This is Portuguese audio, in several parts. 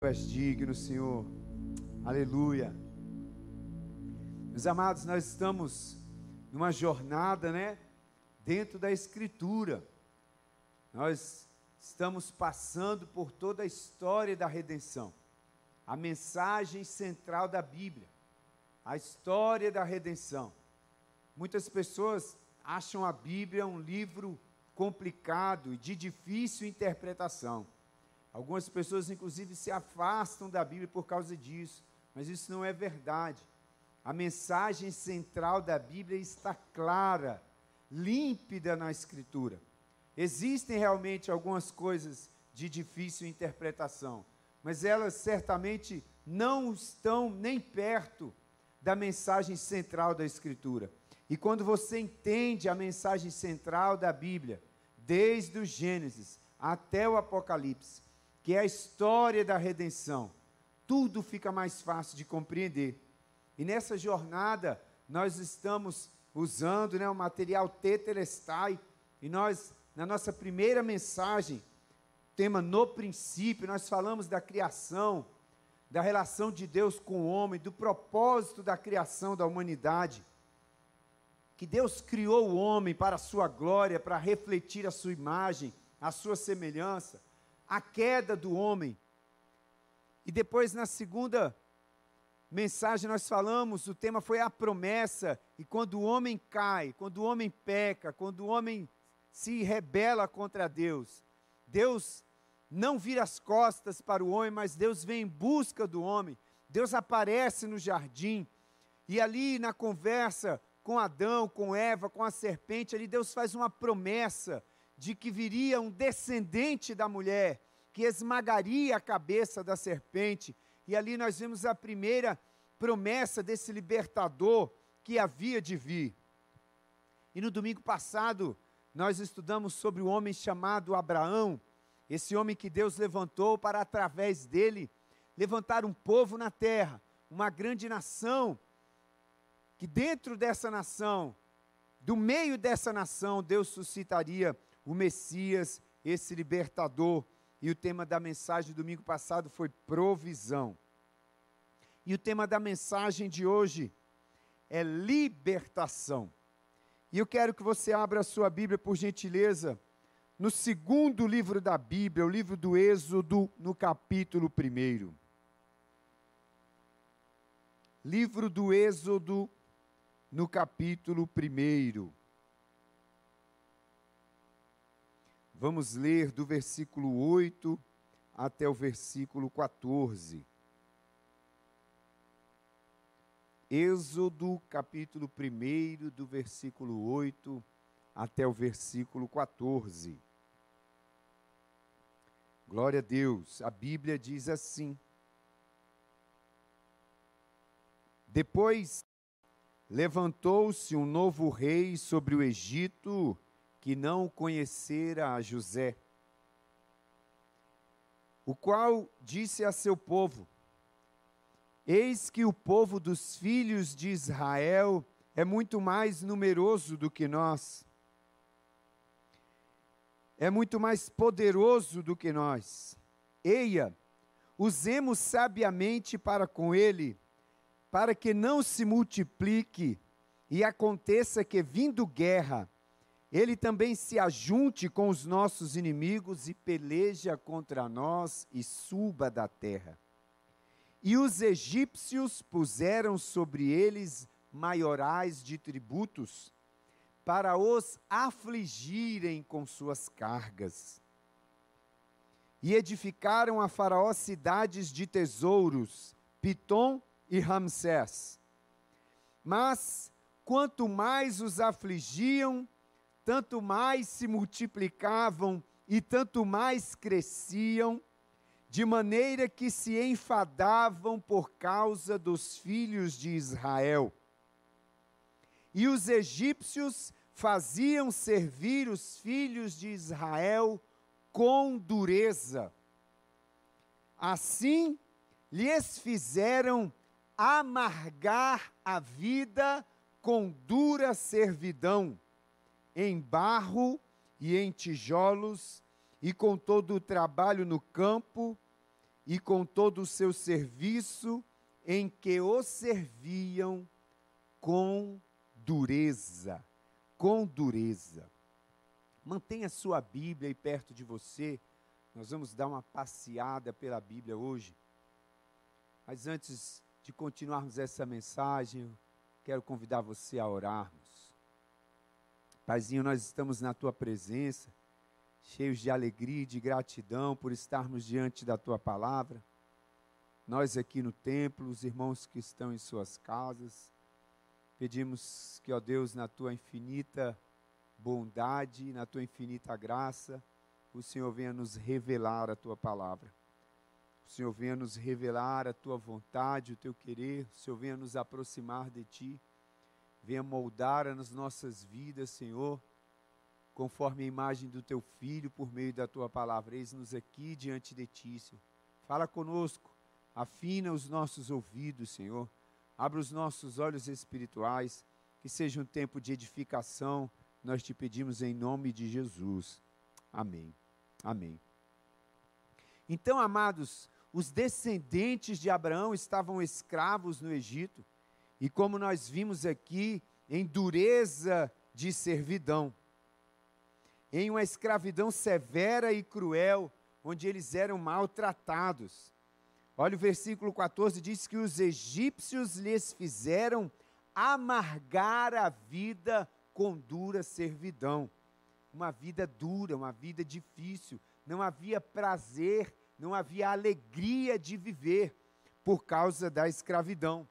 Tu és digno, Senhor. Aleluia. Meus amados, nós estamos numa jornada, né? Dentro da Escritura. Nós estamos passando por toda a história da redenção. A mensagem central da Bíblia. A história da redenção. Muitas pessoas acham a Bíblia um livro complicado e de difícil interpretação. Algumas pessoas, inclusive, se afastam da Bíblia por causa disso, mas isso não é verdade. A mensagem central da Bíblia está clara, límpida na Escritura. Existem realmente algumas coisas de difícil interpretação, mas elas certamente não estão nem perto da mensagem central da Escritura. E quando você entende a mensagem central da Bíblia, desde o Gênesis até o Apocalipse, que é a história da redenção, tudo fica mais fácil de compreender. E nessa jornada, nós estamos usando né, o material Tetelestai, e nós, na nossa primeira mensagem, tema no princípio, nós falamos da criação, da relação de Deus com o homem, do propósito da criação da humanidade. Que Deus criou o homem para a sua glória, para refletir a sua imagem, a sua semelhança a queda do homem. E depois, na segunda mensagem, nós falamos, o tema foi a promessa. E quando o homem cai, quando o homem peca, quando o homem se rebela contra Deus, Deus não vira as costas para o homem, mas Deus vem em busca do homem. Deus aparece no jardim. E ali na conversa com Adão, com Eva, com a serpente, ali Deus faz uma promessa de que viria um descendente da mulher que esmagaria a cabeça da serpente. E ali nós vemos a primeira promessa desse libertador que havia de vir. E no domingo passado, nós estudamos sobre o homem chamado Abraão, esse homem que Deus levantou para, através dele, levantar um povo na terra, uma grande nação, que dentro dessa nação, do meio dessa nação, Deus suscitaria o Messias, esse libertador. E o tema da mensagem do domingo passado foi provisão. E o tema da mensagem de hoje é libertação. E eu quero que você abra a sua Bíblia, por gentileza, no segundo livro da Bíblia, o livro do Êxodo, no capítulo 1. Livro do Êxodo, no capítulo 1. Vamos ler do versículo 8 até o versículo 14. Êxodo, capítulo 1, do versículo 8 até o versículo 14. Glória a Deus. A Bíblia diz assim: Depois levantou-se um novo rei sobre o Egito que não conhecera a José, o qual disse a seu povo: Eis que o povo dos filhos de Israel é muito mais numeroso do que nós, é muito mais poderoso do que nós. Eia, usemos sabiamente para com ele, para que não se multiplique e aconteça que, vindo guerra, ele também se ajunte com os nossos inimigos e peleja contra nós e suba da terra. E os egípcios puseram sobre eles maiorais de tributos, para os afligirem com suas cargas. E edificaram a Faraó cidades de tesouros, Pitom e Ramsés. Mas, quanto mais os afligiam, tanto mais se multiplicavam e tanto mais cresciam, de maneira que se enfadavam por causa dos filhos de Israel. E os egípcios faziam servir os filhos de Israel com dureza. Assim, lhes fizeram amargar a vida com dura servidão em barro e em tijolos, e com todo o trabalho no campo, e com todo o seu serviço, em que o serviam com dureza. Com dureza. Mantenha sua Bíblia aí perto de você. Nós vamos dar uma passeada pela Bíblia hoje. Mas antes de continuarmos essa mensagem, quero convidar você a orarmos. Paizinho, nós estamos na tua presença, cheios de alegria e de gratidão por estarmos diante da tua palavra. Nós aqui no templo, os irmãos que estão em suas casas, pedimos que, ó Deus, na tua infinita bondade, na tua infinita graça, o Senhor venha nos revelar a tua palavra. O Senhor venha nos revelar a tua vontade, o teu querer, o Senhor venha nos aproximar de ti, venha moldar as nossas vidas, Senhor, conforme a imagem do teu filho por meio da tua palavra. Eis-nos aqui diante de ti, Senhor. Fala conosco, afina os nossos ouvidos, Senhor. Abra os nossos olhos espirituais, que seja um tempo de edificação. Nós te pedimos em nome de Jesus. Amém. Amém. Então, amados, os descendentes de Abraão estavam escravos no Egito, e como nós vimos aqui, em dureza de servidão, em uma escravidão severa e cruel, onde eles eram maltratados. Olha o versículo 14: diz que os egípcios lhes fizeram amargar a vida com dura servidão. Uma vida dura, uma vida difícil. Não havia prazer não havia alegria de viver por causa da escravidão.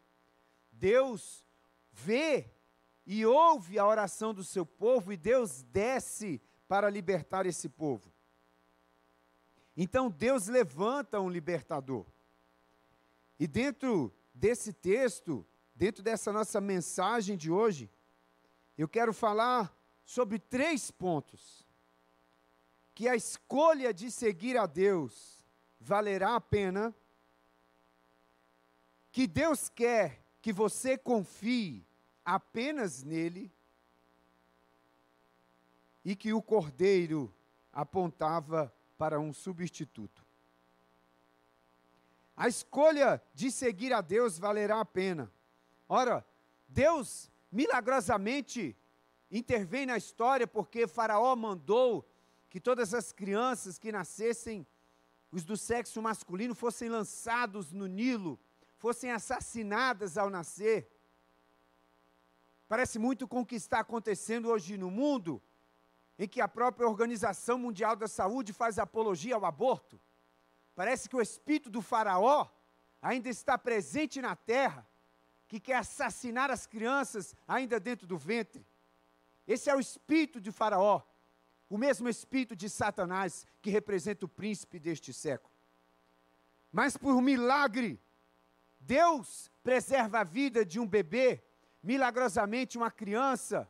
Deus vê e ouve a oração do seu povo e Deus desce para libertar esse povo. Então Deus levanta um libertador. E dentro desse texto, dentro dessa nossa mensagem de hoje, eu quero falar sobre três pontos. Que a escolha de seguir a Deus valerá a pena, que Deus quer que você confie apenas nele e que o cordeiro apontava para um substituto. A escolha de seguir a Deus valerá a pena. Ora, Deus milagrosamente intervém na história porque Faraó mandou que todas as crianças que nascessem os do sexo masculino fossem lançados no Nilo, fossem assassinadas ao nascer. Parece muito com o que está acontecendo hoje no mundo, em que a própria Organização Mundial da Saúde faz apologia ao aborto. Parece que o espírito do Faraó ainda está presente na terra, que quer assassinar as crianças ainda dentro do ventre. Esse é o espírito de Faraó o mesmo espírito de Satanás que representa o príncipe deste século. Mas por um milagre, Deus preserva a vida de um bebê, milagrosamente uma criança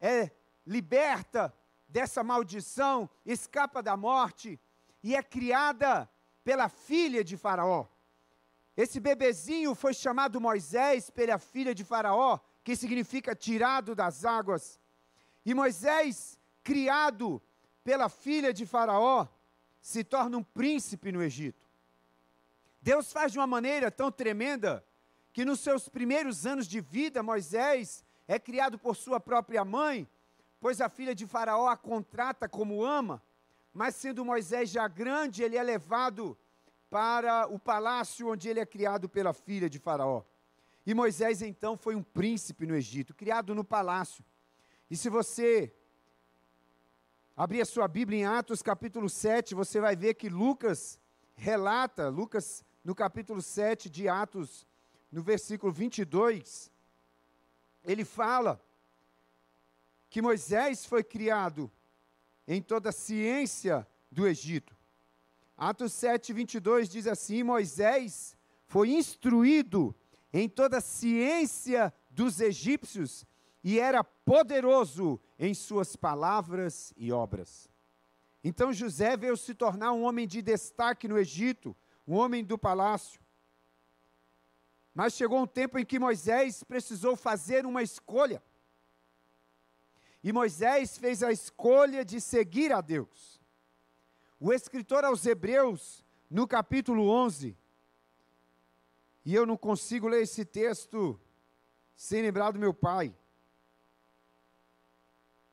é liberta dessa maldição, escapa da morte e é criada pela filha de Faraó. Esse bebezinho foi chamado Moisés pela filha de Faraó, que significa tirado das águas. E Moisés criado pela filha de Faraó, se torna um príncipe no Egito. Deus faz de uma maneira tão tremenda que nos seus primeiros anos de vida, Moisés é criado por sua própria mãe, pois a filha de Faraó a contrata como ama, mas sendo Moisés já grande, ele é levado para o palácio onde ele é criado pela filha de Faraó. E Moisés então foi um príncipe no Egito, criado no palácio. E se você abrir a sua Bíblia em Atos capítulo 7, você vai ver que Lucas relata, Lucas no capítulo 7 de Atos, no versículo 22, ele fala que Moisés foi criado em toda a ciência do Egito. Atos 7, 22 diz assim: Moisés foi instruído em toda a ciência dos egípcios e era poderoso em suas palavras e obras. Então José veio se tornar um homem de destaque no Egito, um homem do palácio. Mas chegou um tempo em que Moisés precisou fazer uma escolha. E Moisés fez a escolha de seguir a Deus. O escritor aos Hebreus, no capítulo 11, e eu não consigo ler esse texto sem lembrar do meu pai.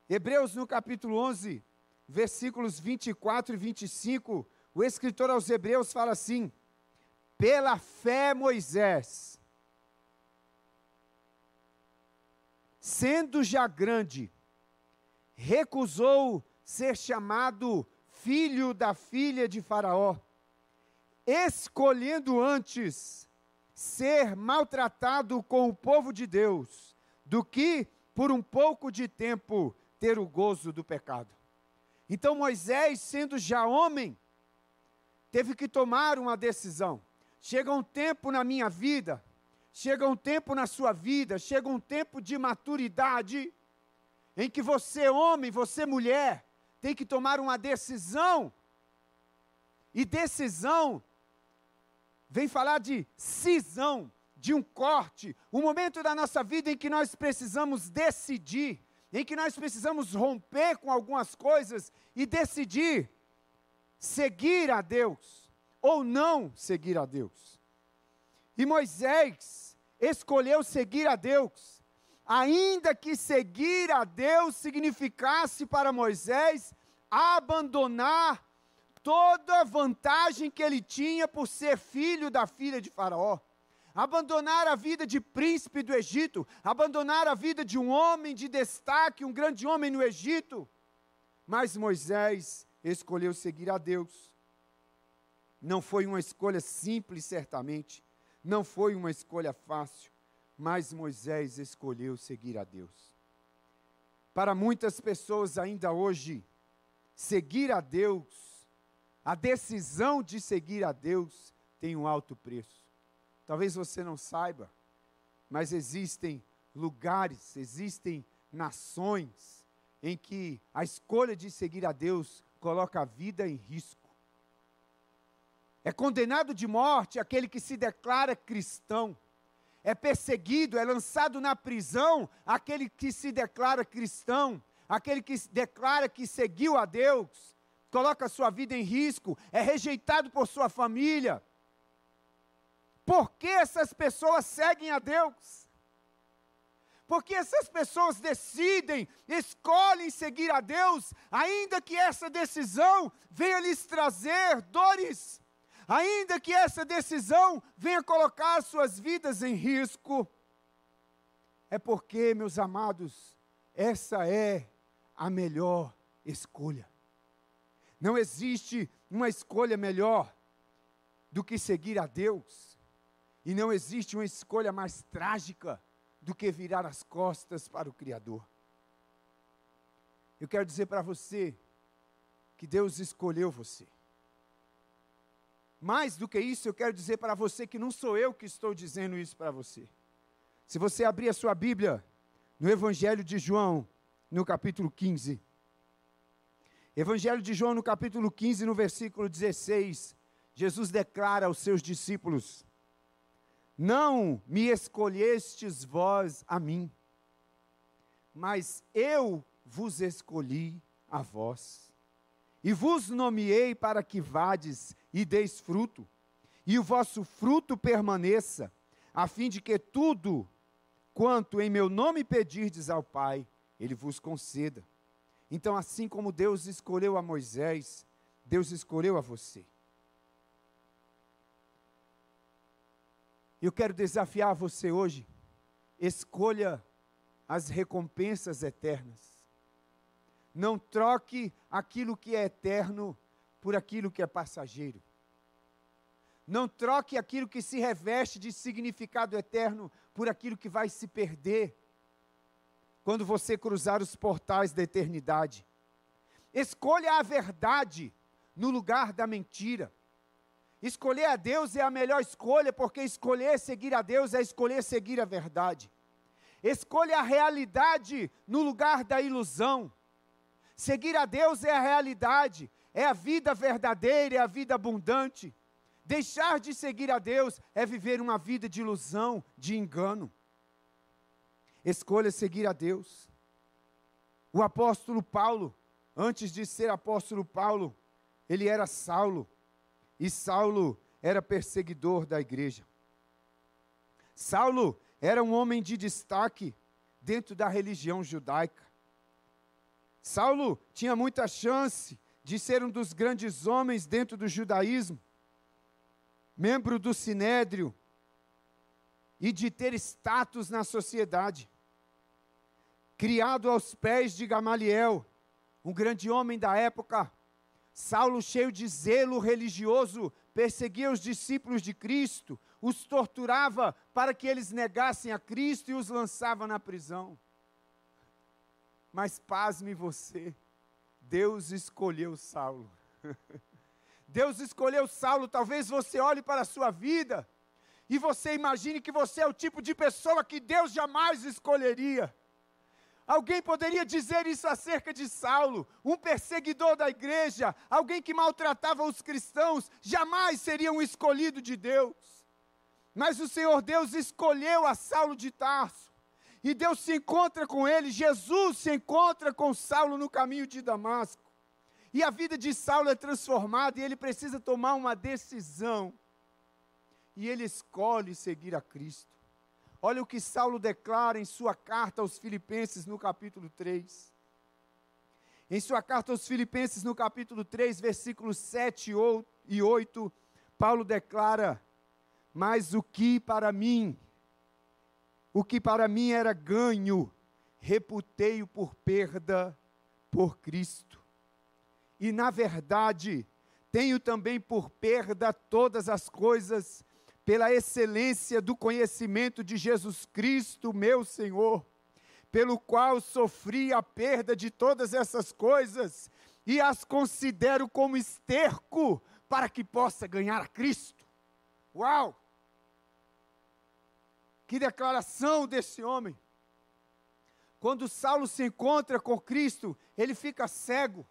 Hebreus no capítulo 11, versículos 24 e 25, o escritor aos Hebreus fala assim: Pela fé, Moisés, sendo já grande, recusou ser chamado filho da filha de Faraó, escolhendo antes ser maltratado com o povo de Deus, do que, por um pouco de tempo, ter o gozo do pecado. Então Moisés, sendo já homem, teve que tomar uma decisão. Chega um tempo na minha vida, chega um tempo na sua vida, chega um tempo de maturidade, em que você, homem, você, mulher, tem que tomar uma decisão. E decisão vem falar de cisão, de um corte, um momento da nossa vida em que nós precisamos decidir, em que nós precisamos romper com algumas coisas e decidir seguir a Deus ou não seguir a Deus. E Moisés escolheu seguir a Deus, ainda que seguir a Deus significasse para Moisés abandonar toda a vantagem que ele tinha por ser filho da filha de Faraó. Abandonar a vida de príncipe do Egito, abandonar a vida de um homem de destaque, um grande homem no Egito. Mas Moisés escolheu seguir a Deus. Não foi uma escolha simples, certamente, não foi uma escolha fácil, mas Moisés escolheu seguir a Deus. Para muitas pessoas ainda hoje, seguir a Deus a decisão de seguir a Deus tem um alto preço. Talvez você não saiba, mas existem lugares, existem nações em que a escolha de seguir a Deus coloca a vida em risco. É condenado de morte aquele que se declara cristão. É perseguido, é lançado na prisão aquele que se declara cristão, aquele que declara que seguiu a Deus coloca sua vida em risco, é rejeitado por sua família. Por que essas pessoas seguem a Deus? Porque essas pessoas decidem, escolhem seguir a Deus, ainda que essa decisão venha lhes trazer dores, ainda que essa decisão venha colocar suas vidas em risco. É porque, meus amados, essa é a melhor escolha. Não existe uma escolha melhor do que seguir a Deus. E não existe uma escolha mais trágica do que virar as costas para o Criador. Eu quero dizer para você que Deus escolheu você. Mais do que isso, eu quero dizer para você que não sou eu que estou dizendo isso para você. Se você abrir a sua Bíblia no Evangelho de João, no capítulo 15, Evangelho de João, no capítulo 15, no versículo 16, Jesus declara aos seus discípulos: Não me escolhestes vós a mim, mas eu vos escolhi a vós, e vos nomeei para que vades e deis fruto, e o vosso fruto permaneça, a fim de que tudo quanto em meu nome pedirdes ao Pai, ele vos conceda. Então, assim como Deus escolheu a Moisés, Deus escolheu a você. Eu quero desafiar você hoje. Escolha as recompensas eternas. Não troque aquilo que é eterno por aquilo que é passageiro. Não troque aquilo que se reveste de significado eterno por aquilo que vai se perder quando você cruzar os portais da eternidade. Escolha a verdade no lugar da mentira. Escolher a Deus é a melhor escolha, porque escolher seguir a Deus é escolher seguir a verdade. Escolha a realidade no lugar da ilusão. Seguir a Deus é a realidade, é a vida verdadeira, é a vida abundante. Deixar de seguir a Deus é viver uma vida de ilusão, de engano. Escolha seguir a Deus. O apóstolo Paulo, antes de ser apóstolo Paulo, ele era Saulo. E Saulo era perseguidor da igreja. Saulo era um homem de destaque dentro da religião judaica. Saulo tinha muita chance de ser um dos grandes homens dentro do judaísmo, membro do sinédrio e de ter status na sociedade. Criado aos pés de Gamaliel, um grande homem da época, Saulo, cheio de zelo religioso, perseguia os discípulos de Cristo, os torturava para que eles negassem a Cristo e os lançava na prisão. Mas pasme você, Deus escolheu Saulo. Deus escolheu Saulo, talvez você olhe para a sua vida e você imagine que você é o tipo de pessoa que Deus jamais escolheria. Alguém poderia dizer isso acerca de Saulo, um perseguidor da igreja, alguém que maltratava os cristãos, jamais seria um escolhido de Deus. Mas o Senhor Deus escolheu a Saulo de Tarso, e Deus se encontra com ele, Jesus se encontra com Saulo no caminho de Damasco. E a vida de Saulo é transformada e ele precisa tomar uma decisão. E ele escolhe seguir a Cristo. Olha o que Saulo declara em sua carta aos Filipenses, no capítulo 3. Em sua carta aos Filipenses, no capítulo 3, versículos 7 e 8, Paulo declara: Mas o que para mim, o que para mim era ganho, reputei-o por perda por Cristo. E na verdade, tenho também por perda todas as coisas pela excelência do conhecimento de Jesus Cristo, meu Senhor, pelo qual sofri a perda de todas essas coisas e as considero como esterco para que possa ganhar a Cristo. Uau! Que declaração desse homem! Quando Saulo se encontra com Cristo, ele fica cego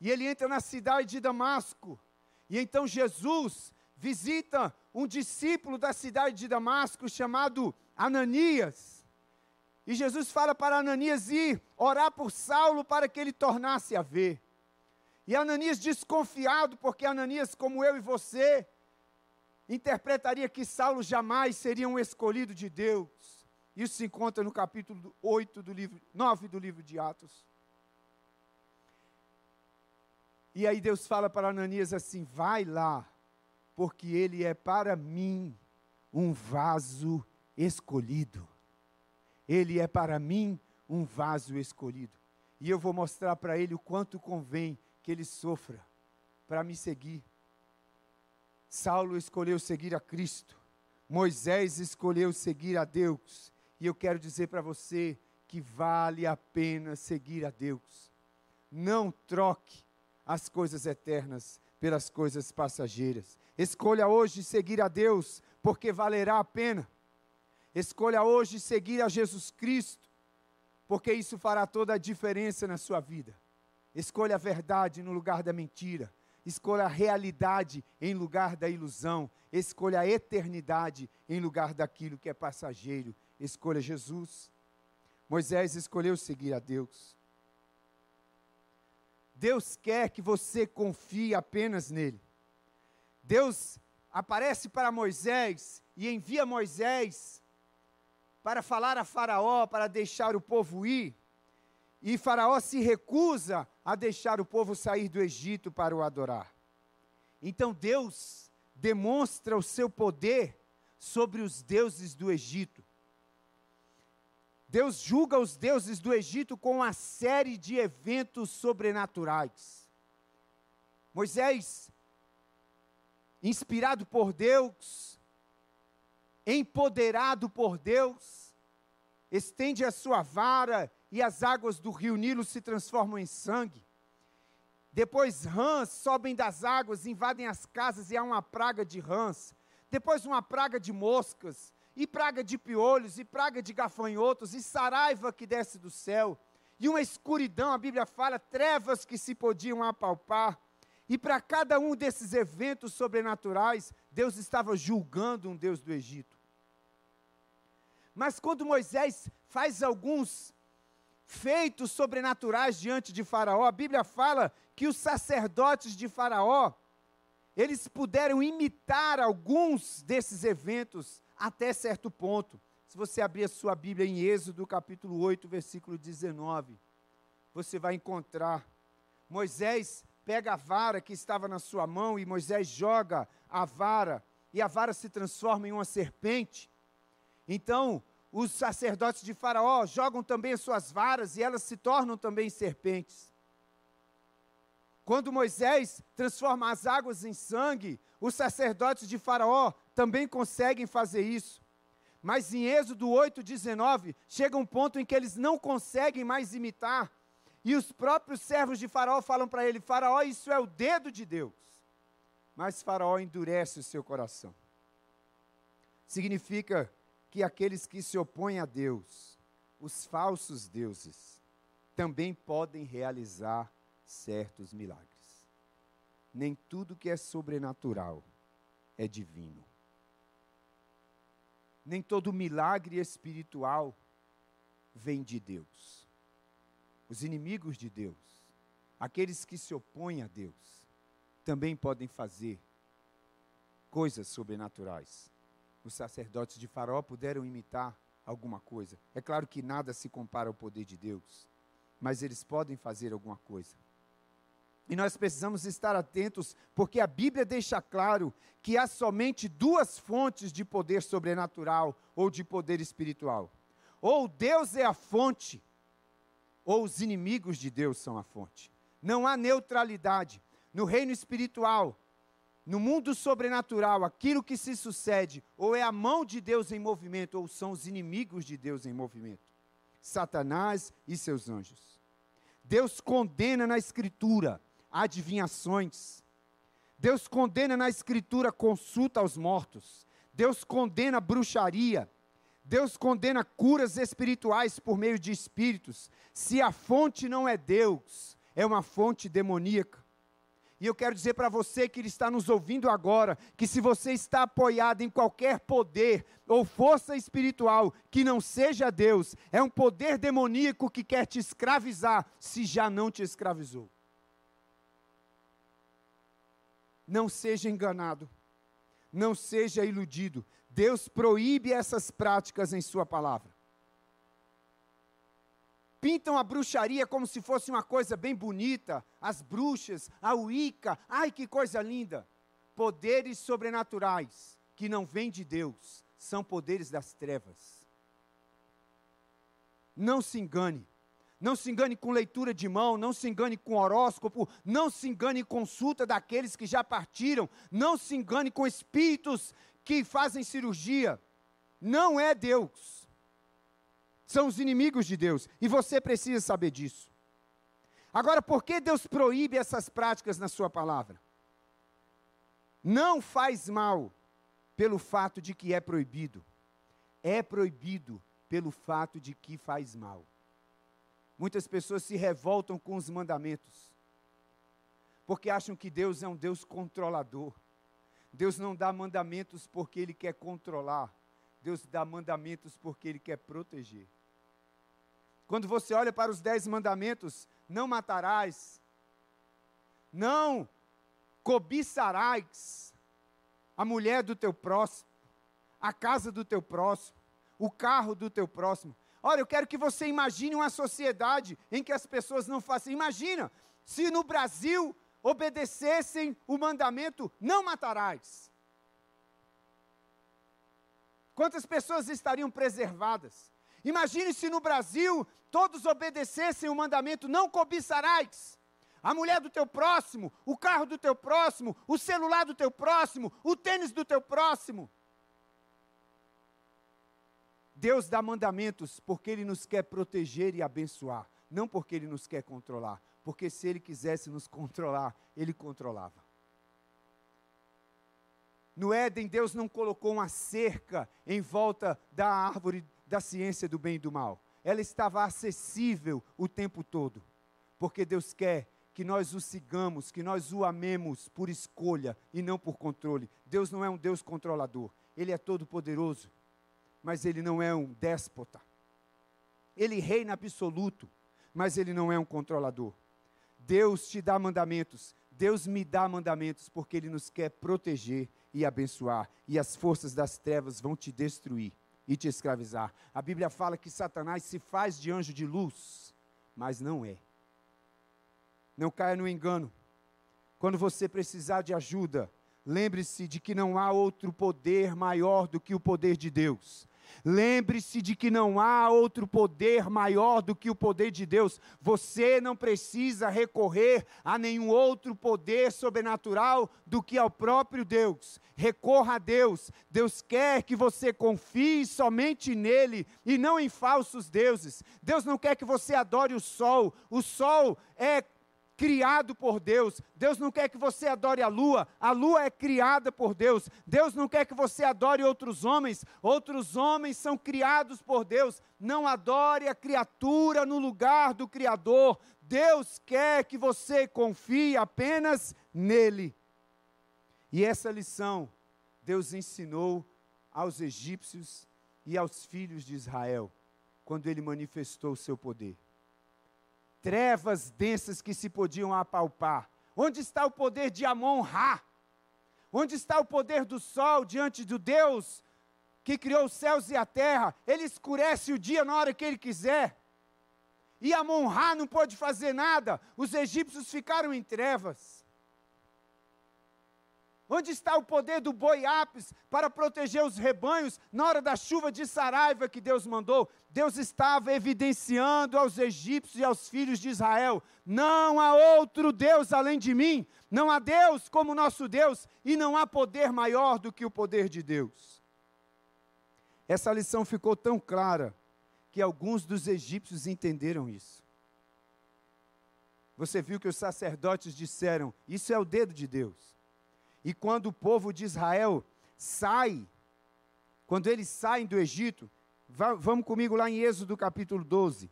e ele entra na cidade de Damasco. E então Jesus visita um discípulo da cidade de Damasco chamado Ananias. E Jesus fala para Ananias ir orar por Saulo para que ele tornasse a ver. E Ananias desconfiado, porque Ananias, como eu e você, interpretaria que Saulo jamais seria um escolhido de Deus. Isso se encontra no capítulo 8 do livro, 9 do livro de Atos. E aí Deus fala para Ananias assim: vai lá porque ele é para mim um vaso escolhido. Ele é para mim um vaso escolhido. E eu vou mostrar para ele o quanto convém que ele sofra para me seguir. Saulo escolheu seguir a Cristo. Moisés escolheu seguir a Deus. E eu quero dizer para você que vale a pena seguir a Deus. Não troque as coisas eternas pelas coisas passageiras. Escolha hoje seguir a Deus, porque valerá a pena. Escolha hoje seguir a Jesus Cristo, porque isso fará toda a diferença na sua vida. Escolha a verdade no lugar da mentira. Escolha a realidade em lugar da ilusão. Escolha a eternidade em lugar daquilo que é passageiro. Escolha Jesus. Moisés escolheu seguir a Deus. Deus quer que você confie apenas nele. Deus aparece para Moisés e envia Moisés para falar a Faraó para deixar o povo ir. E Faraó se recusa a deixar o povo sair do Egito para o adorar. Então Deus demonstra o seu poder sobre os deuses do Egito. Deus julga os deuses do Egito com uma série de eventos sobrenaturais. Moisés inspirado por Deus, empoderado por Deus, estende a sua vara e as águas do rio Nilo se transformam em sangue. Depois rãs sobem das águas, invadem as casas e há uma praga de rãs. Depois uma praga de moscas, e praga de piolhos, e praga de gafanhotos, e saraiva que desce do céu. E uma escuridão, a Bíblia fala, trevas que se podiam apalpar. E para cada um desses eventos sobrenaturais, Deus estava julgando um Deus do Egito. Mas quando Moisés faz alguns feitos sobrenaturais diante de Faraó, a Bíblia fala que os sacerdotes de Faraó, eles puderam imitar alguns desses eventos até certo ponto. Se você abrir a sua Bíblia em Êxodo, capítulo 8, versículo 19, você vai encontrar Moisés pega a vara que estava na sua mão e Moisés joga a vara e a vara se transforma em uma serpente. Então, os sacerdotes de Faraó jogam também as suas varas e elas se tornam também serpentes. Quando Moisés transforma as águas em sangue, os sacerdotes de Faraó também conseguem fazer isso. Mas em Êxodo 8:19 chega um ponto em que eles não conseguem mais imitar, e os próprios servos de Faraó falam para ele: Faraó, isso é o dedo de Deus. Mas Faraó endurece o seu coração. Significa que aqueles que se opõem a Deus, os falsos deuses, também podem realizar certos milagres. Nem tudo que é sobrenatural é divino. Nem todo milagre espiritual vem de Deus. Os inimigos de Deus, aqueles que se opõem a Deus, também podem fazer coisas sobrenaturais os sacerdotes de Faraó puderam imitar alguma coisa. É claro que nada se compara ao poder de Deus, mas eles podem fazer alguma coisa. E nós precisamos estar atentos, porque a Bíblia deixa claro que há somente duas fontes de poder sobrenatural ou de poder espiritual. Ou Deus é a fonte, ou os inimigos de Deus são a fonte. Não há neutralidade. No reino espiritual, no mundo sobrenatural, aquilo que se sucede, ou é a mão de Deus em movimento, ou são os inimigos de Deus em movimento. Satanás e seus anjos. Deus condena na Escritura adivinhações. Deus condena na Escritura consulta aos mortos. Deus condena bruxaria. Deus condena curas espirituais por meio de espíritos. Se a fonte não é Deus, é uma fonte demoníaca. E eu quero dizer para você que está nos ouvindo agora, que se você está apoiado em qualquer poder ou força espiritual que não seja Deus, é um poder demoníaco que quer te escravizar, se já não te escravizou. Não seja enganado, não seja iludido. Deus proíbe essas práticas em Sua palavra pintam a bruxaria como se fosse uma coisa bem bonita, as bruxas, a Wicca, ai que coisa linda. Poderes sobrenaturais que não vêm de Deus, são poderes das trevas. Não se engane. Não se engane com leitura de mão, não se engane com horóscopo, não se engane com consulta daqueles que já partiram, não se engane com espíritos que fazem cirurgia. Não é Deus são os inimigos de Deus, e você precisa saber disso. Agora, por que Deus proíbe essas práticas na Sua palavra? Não faz mal pelo fato de que é proibido, é proibido pelo fato de que faz mal. Muitas pessoas se revoltam com os mandamentos, porque acham que Deus é um Deus controlador. Deus não dá mandamentos porque Ele quer controlar, Deus dá mandamentos porque Ele quer proteger. Quando você olha para os dez mandamentos, não matarás, não cobiçarás a mulher do teu próximo, a casa do teu próximo, o carro do teu próximo. Olha, eu quero que você imagine uma sociedade em que as pessoas não façam. Imagina se no Brasil obedecessem o mandamento: não matarás. Quantas pessoas estariam preservadas? Imagine se no Brasil todos obedecessem o mandamento: não cobiçarás. A mulher do teu próximo, o carro do teu próximo, o celular do teu próximo, o tênis do teu próximo. Deus dá mandamentos porque Ele nos quer proteger e abençoar, não porque Ele nos quer controlar. Porque se Ele quisesse nos controlar, Ele controlava. No Éden, Deus não colocou uma cerca em volta da árvore da ciência do bem e do mal. Ela estava acessível o tempo todo, porque Deus quer que nós o sigamos, que nós o amemos por escolha e não por controle. Deus não é um Deus controlador, Ele é todo-poderoso, mas Ele não é um déspota. Ele reina absoluto, mas Ele não é um controlador. Deus te dá mandamentos, Deus me dá mandamentos porque Ele nos quer proteger e abençoar, e as forças das trevas vão te destruir e te escravizar. A Bíblia fala que Satanás se faz de anjo de luz, mas não é. Não caia no engano. Quando você precisar de ajuda, lembre-se de que não há outro poder maior do que o poder de Deus. Lembre-se de que não há outro poder maior do que o poder de Deus. Você não precisa recorrer a nenhum outro poder sobrenatural do que ao próprio Deus. Recorra a Deus. Deus quer que você confie somente nele e não em falsos deuses. Deus não quer que você adore o sol. O sol é criado por Deus. Deus não quer que você adore a lua, a lua é criada por Deus. Deus não quer que você adore outros homens, outros homens são criados por Deus. Não adore a criatura no lugar do Criador. Deus quer que você confie apenas nele. E essa lição Deus ensinou aos egípcios e aos filhos de Israel, quando ele manifestou o seu poder trevas densas que se podiam apalpar. Onde está o poder de Amon-Ra? Onde está o poder do sol diante do Deus que criou os céus e a terra? Ele escurece o dia na hora que ele quiser. E Amon-Ra não pode fazer nada. Os egípcios ficaram em trevas. Onde está o poder do boi ápis para proteger os rebanhos na hora da chuva de Saraiva que Deus mandou? Deus estava evidenciando aos egípcios e aos filhos de Israel: não há outro Deus além de mim, não há Deus como nosso Deus, e não há poder maior do que o poder de Deus. Essa lição ficou tão clara que alguns dos egípcios entenderam isso. Você viu que os sacerdotes disseram: Isso é o dedo de Deus. E quando o povo de Israel sai, quando eles saem do Egito, vamos comigo lá em Êxodo capítulo 12.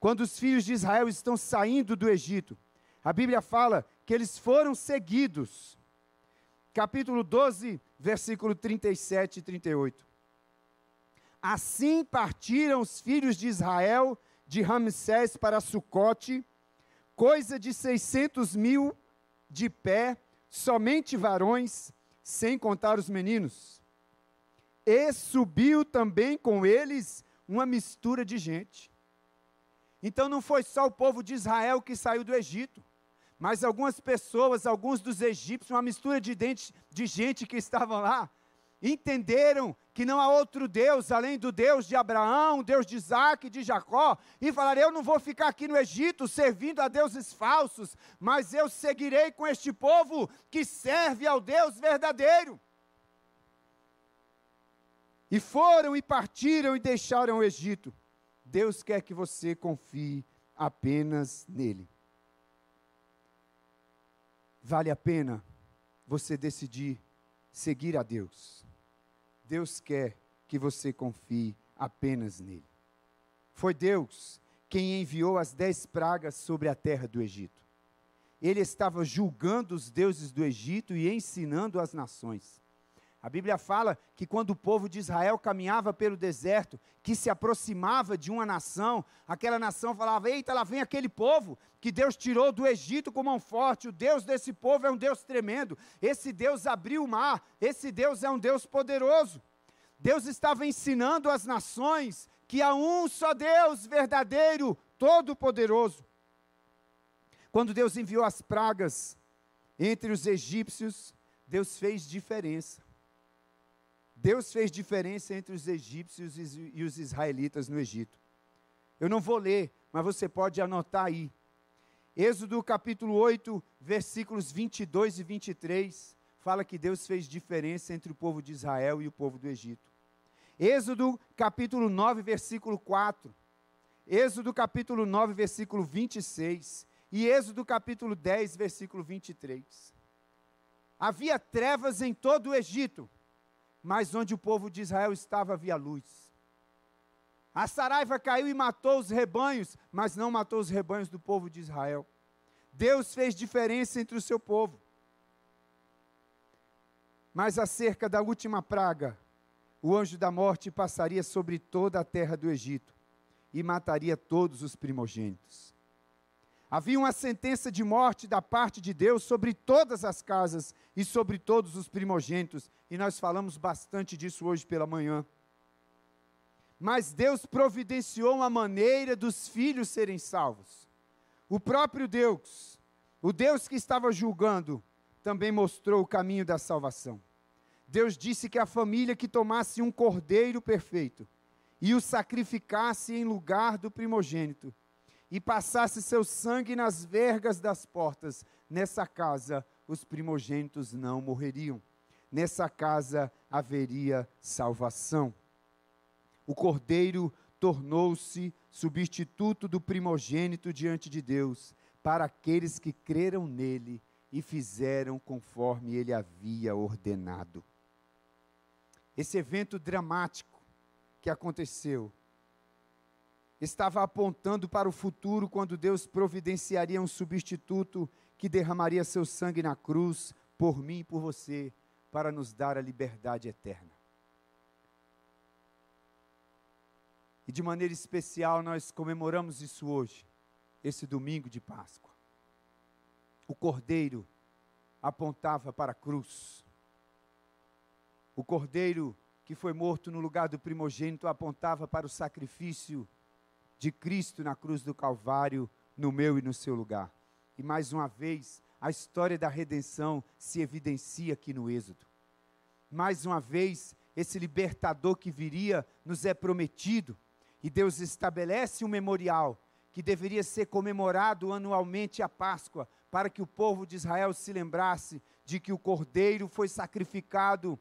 Quando os filhos de Israel estão saindo do Egito, a Bíblia fala que eles foram seguidos. Capítulo 12, versículo 37 e 38. Assim partiram os filhos de Israel de Ramsés para Sucote, coisa de 600 mil de pé, somente varões, sem contar os meninos. E subiu também com eles uma mistura de gente. Então não foi só o povo de Israel que saiu do Egito, mas algumas pessoas, alguns dos egípcios, uma mistura de, dente, de gente que estavam lá, entenderam que não há outro Deus além do Deus de Abraão, Deus de Isaac, de Jacó, e falaram: Eu não vou ficar aqui no Egito servindo a deuses falsos, mas eu seguirei com este povo que serve ao Deus verdadeiro. E foram e partiram e deixaram o Egito. Deus quer que você confie apenas nele. Vale a pena você decidir seguir a Deus. Deus quer que você confie apenas nele. Foi Deus quem enviou as dez pragas sobre a terra do Egito. Ele estava julgando os deuses do Egito e ensinando as nações. A Bíblia fala que quando o povo de Israel caminhava pelo deserto, que se aproximava de uma nação, aquela nação falava: Eita, lá vem aquele povo que Deus tirou do Egito com mão forte. O Deus desse povo é um Deus tremendo. Esse Deus abriu o mar. Esse Deus é um Deus poderoso. Deus estava ensinando às nações que há um só Deus verdadeiro, todo-poderoso. Quando Deus enviou as pragas entre os egípcios, Deus fez diferença. Deus fez diferença entre os egípcios e os israelitas no Egito. Eu não vou ler, mas você pode anotar aí. Êxodo capítulo 8, versículos 22 e 23, fala que Deus fez diferença entre o povo de Israel e o povo do Egito. Êxodo capítulo 9, versículo 4. Êxodo capítulo 9, versículo 26. E Êxodo capítulo 10, versículo 23. Havia trevas em todo o Egito, mas onde o povo de Israel estava havia luz. A saraiva caiu e matou os rebanhos, mas não matou os rebanhos do povo de Israel. Deus fez diferença entre o seu povo. Mas acerca da última praga, o anjo da morte passaria sobre toda a terra do Egito e mataria todos os primogênitos. Havia uma sentença de morte da parte de Deus sobre todas as casas e sobre todos os primogênitos, e nós falamos bastante disso hoje pela manhã. Mas Deus providenciou uma maneira dos filhos serem salvos. O próprio Deus, o Deus que estava julgando, também mostrou o caminho da salvação. Deus disse que a família que tomasse um cordeiro perfeito e o sacrificasse em lugar do primogênito, e passasse seu sangue nas vergas das portas, nessa casa os primogênitos não morreriam. Nessa casa haveria salvação. O cordeiro tornou-se substituto do primogênito diante de Deus, para aqueles que creram nele e fizeram conforme ele havia ordenado. Esse evento dramático que aconteceu estava apontando para o futuro, quando Deus providenciaria um substituto que derramaria seu sangue na cruz por mim e por você, para nos dar a liberdade eterna. E de maneira especial nós comemoramos isso hoje, esse domingo de Páscoa. O cordeiro apontava para a cruz. O cordeiro que foi morto no lugar do primogênito apontava para o sacrifício de Cristo na cruz do Calvário, no meu e no seu lugar. E mais uma vez, a história da redenção se evidencia aqui no Êxodo. Mais uma vez, esse libertador que viria nos é prometido, e Deus estabelece um memorial que deveria ser comemorado anualmente a Páscoa, para que o povo de Israel se lembrasse de que o cordeiro foi sacrificado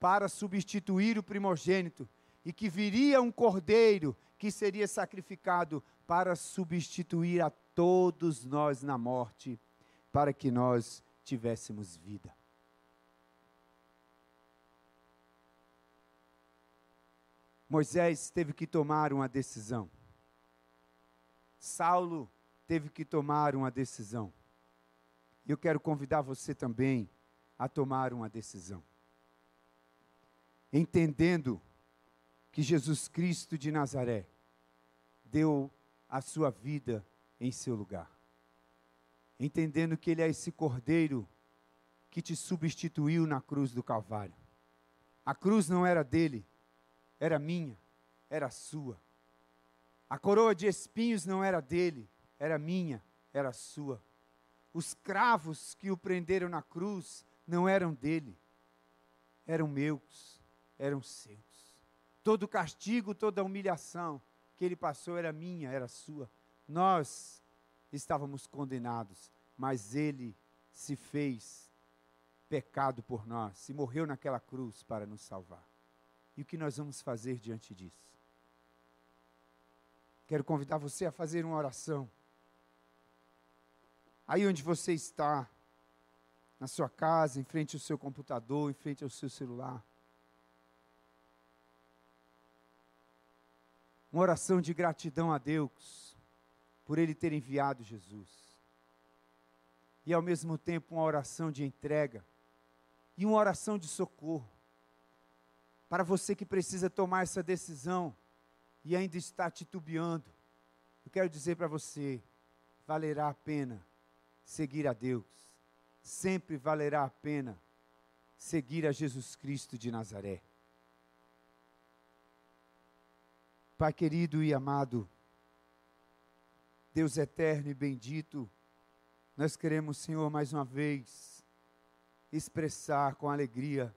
para substituir o primogênito e que viria um cordeiro que seria sacrificado para substituir a todos nós na morte, para que nós tivéssemos vida. Moisés teve que tomar uma decisão. Saulo teve que tomar uma decisão. E eu quero convidar você também a tomar uma decisão. Entendendo que Jesus Cristo de Nazaré deu a sua vida em seu lugar. Entendendo que Ele é esse cordeiro que te substituiu na cruz do Calvário. A cruz não era dele, era minha, era sua. A coroa de espinhos não era dele, era minha, era sua. Os cravos que o prenderam na cruz não eram dele, eram meus, eram seus. Todo castigo, toda humilhação que ele passou era minha, era sua. Nós estávamos condenados, mas ele se fez pecado por nós, se morreu naquela cruz para nos salvar. E o que nós vamos fazer diante disso? Quero convidar você a fazer uma oração. Aí onde você está, na sua casa, em frente ao seu computador, em frente ao seu celular. Uma oração de gratidão a Deus por Ele ter enviado Jesus. E ao mesmo tempo uma oração de entrega e uma oração de socorro. Para você que precisa tomar essa decisão e ainda está titubeando, eu quero dizer para você: valerá a pena seguir a Deus, sempre valerá a pena seguir a Jesus Cristo de Nazaré. Pai querido e amado, Deus eterno e bendito, nós queremos, Senhor, mais uma vez, expressar com alegria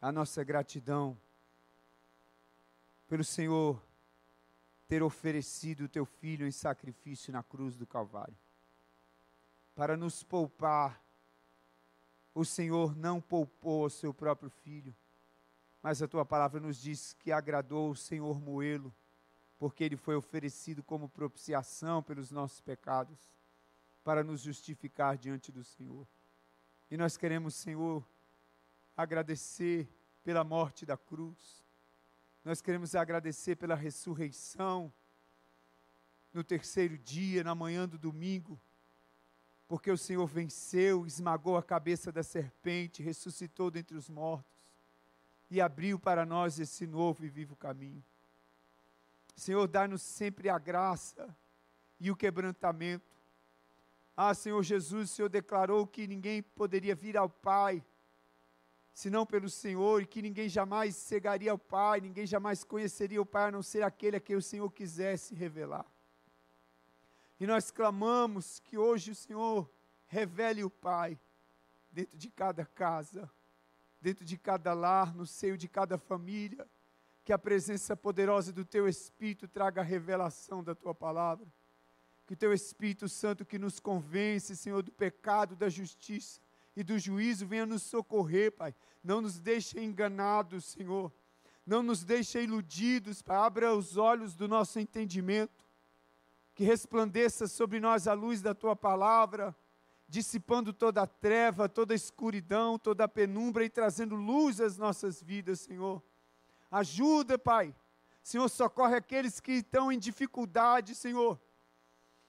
a nossa gratidão pelo Senhor ter oferecido o teu filho em sacrifício na cruz do Calvário. Para nos poupar, o Senhor não poupou o seu próprio filho, mas a tua palavra nos diz que agradou o Senhor moê-lo porque ele foi oferecido como propiciação pelos nossos pecados, para nos justificar diante do Senhor. E nós queremos, Senhor, agradecer pela morte da cruz, nós queremos agradecer pela ressurreição no terceiro dia, na manhã do domingo, porque o Senhor venceu, esmagou a cabeça da serpente, ressuscitou dentre os mortos e abriu para nós esse novo e vivo caminho. Senhor, dá-nos sempre a graça e o quebrantamento Ah, Senhor Jesus, o Senhor declarou que ninguém poderia vir ao Pai senão pelo Senhor, e que ninguém jamais cegaria ao Pai, ninguém jamais conheceria o Pai, a não ser aquele a quem o Senhor quisesse revelar. E nós clamamos que hoje o Senhor revele o Pai dentro de cada casa, dentro de cada lar, no seio de cada família, que a presença poderosa do Teu Espírito traga a revelação da Tua palavra. Que o Teu Espírito Santo que nos convence, Senhor, do pecado, da justiça, e do juízo venha nos socorrer, Pai. Não nos deixe enganados, Senhor. Não nos deixe iludidos, Pai. Abra os olhos do nosso entendimento. Que resplandeça sobre nós a luz da tua palavra, dissipando toda a treva, toda a escuridão, toda a penumbra e trazendo luz às nossas vidas, Senhor. Ajuda, Pai. Senhor, socorre aqueles que estão em dificuldade, Senhor.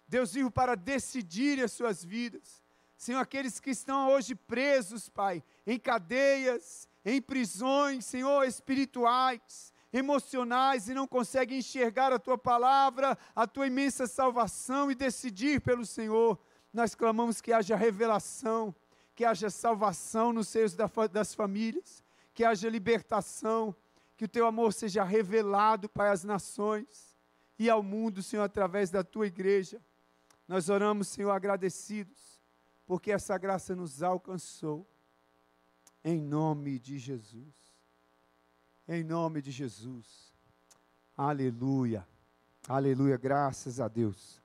Deus vivo para decidir as suas vidas. Senhor, aqueles que estão hoje presos, Pai, em cadeias, em prisões, Senhor, espirituais, emocionais e não conseguem enxergar a tua palavra, a tua imensa salvação e decidir pelo Senhor. Nós clamamos que haja revelação, que haja salvação nos seios das famílias, que haja libertação, que o teu amor seja revelado, Pai, às nações e ao mundo, Senhor, através da tua igreja. Nós oramos, Senhor, agradecidos porque essa graça nos alcançou. Em nome de Jesus. Em nome de Jesus. Aleluia. Aleluia. Graças a Deus.